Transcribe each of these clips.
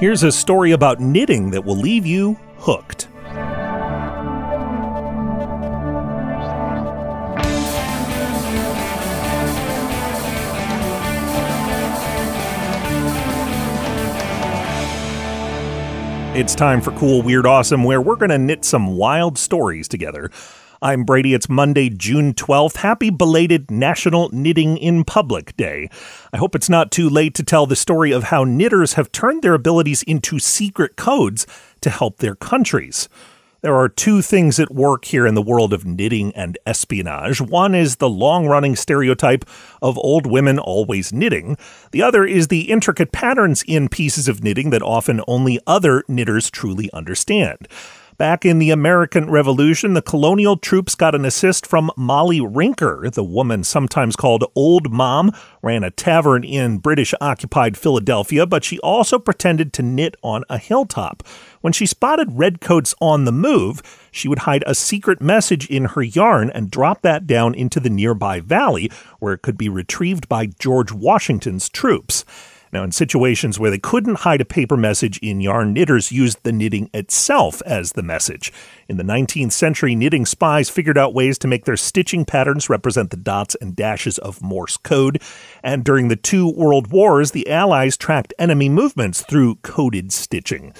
Here's a story about knitting that will leave you hooked. It's time for Cool, Weird, Awesome, where we're going to knit some wild stories together. I'm Brady. It's Monday, June 12th. Happy belated National Knitting in Public Day. I hope it's not too late to tell the story of how knitters have turned their abilities into secret codes to help their countries. There are two things at work here in the world of knitting and espionage. One is the long running stereotype of old women always knitting. The other is the intricate patterns in pieces of knitting that often only other knitters truly understand. Back in the American Revolution, the colonial troops got an assist from Molly Rinker. The woman, sometimes called Old Mom, ran a tavern in British occupied Philadelphia, but she also pretended to knit on a hilltop. When she spotted redcoats on the move, she would hide a secret message in her yarn and drop that down into the nearby valley, where it could be retrieved by George Washington's troops. Now, in situations where they couldn't hide a paper message in yarn, knitters used the knitting itself as the message. In the 19th century, knitting spies figured out ways to make their stitching patterns represent the dots and dashes of Morse code. And during the two world wars, the Allies tracked enemy movements through coded stitching.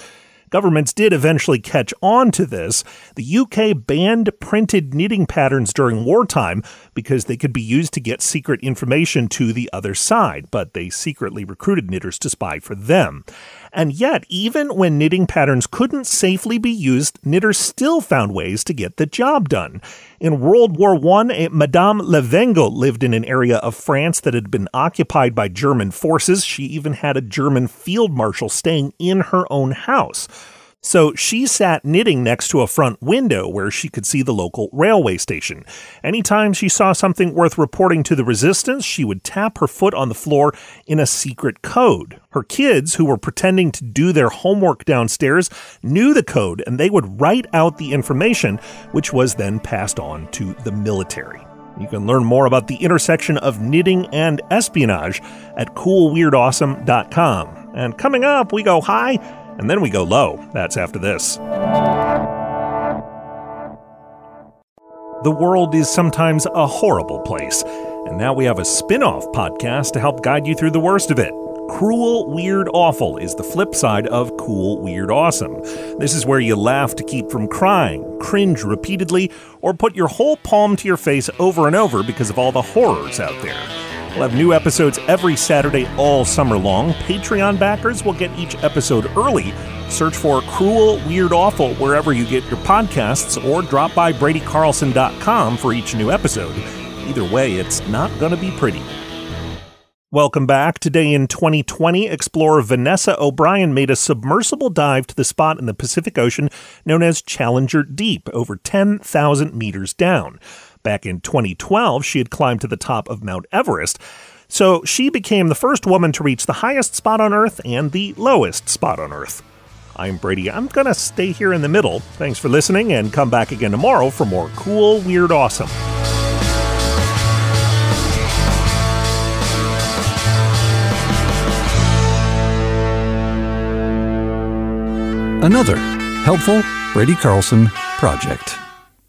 Governments did eventually catch on to this. The UK banned printed knitting patterns during wartime because they could be used to get secret information to the other side, but they secretly recruited knitters to spy for them. And yet, even when knitting patterns couldn't safely be used, knitters still found ways to get the job done. In World War I, Madame Levengle lived in an area of France that had been occupied by German forces. She even had a German field marshal staying in her own house. So she sat knitting next to a front window where she could see the local railway station. Anytime she saw something worth reporting to the resistance, she would tap her foot on the floor in a secret code. Her kids, who were pretending to do their homework downstairs, knew the code and they would write out the information, which was then passed on to the military. You can learn more about the intersection of knitting and espionage at coolweirdawesome.com. And coming up, we go high and then we go low. That's after this. The world is sometimes a horrible place, and now we have a spin off podcast to help guide you through the worst of it. Cruel, Weird, Awful is the flip side of Cool, Weird, Awesome. This is where you laugh to keep from crying, cringe repeatedly, or put your whole palm to your face over and over because of all the horrors out there. We'll have new episodes every Saturday all summer long. Patreon backers will get each episode early. Search for Cruel, Weird, Awful wherever you get your podcasts or drop by BradyCarlson.com for each new episode. Either way, it's not going to be pretty. Welcome back. Today in 2020, explorer Vanessa O'Brien made a submersible dive to the spot in the Pacific Ocean known as Challenger Deep, over 10,000 meters down. Back in 2012, she had climbed to the top of Mount Everest. So she became the first woman to reach the highest spot on Earth and the lowest spot on Earth. I'm Brady. I'm going to stay here in the middle. Thanks for listening and come back again tomorrow for more cool, weird, awesome. Another helpful Brady Carlson project.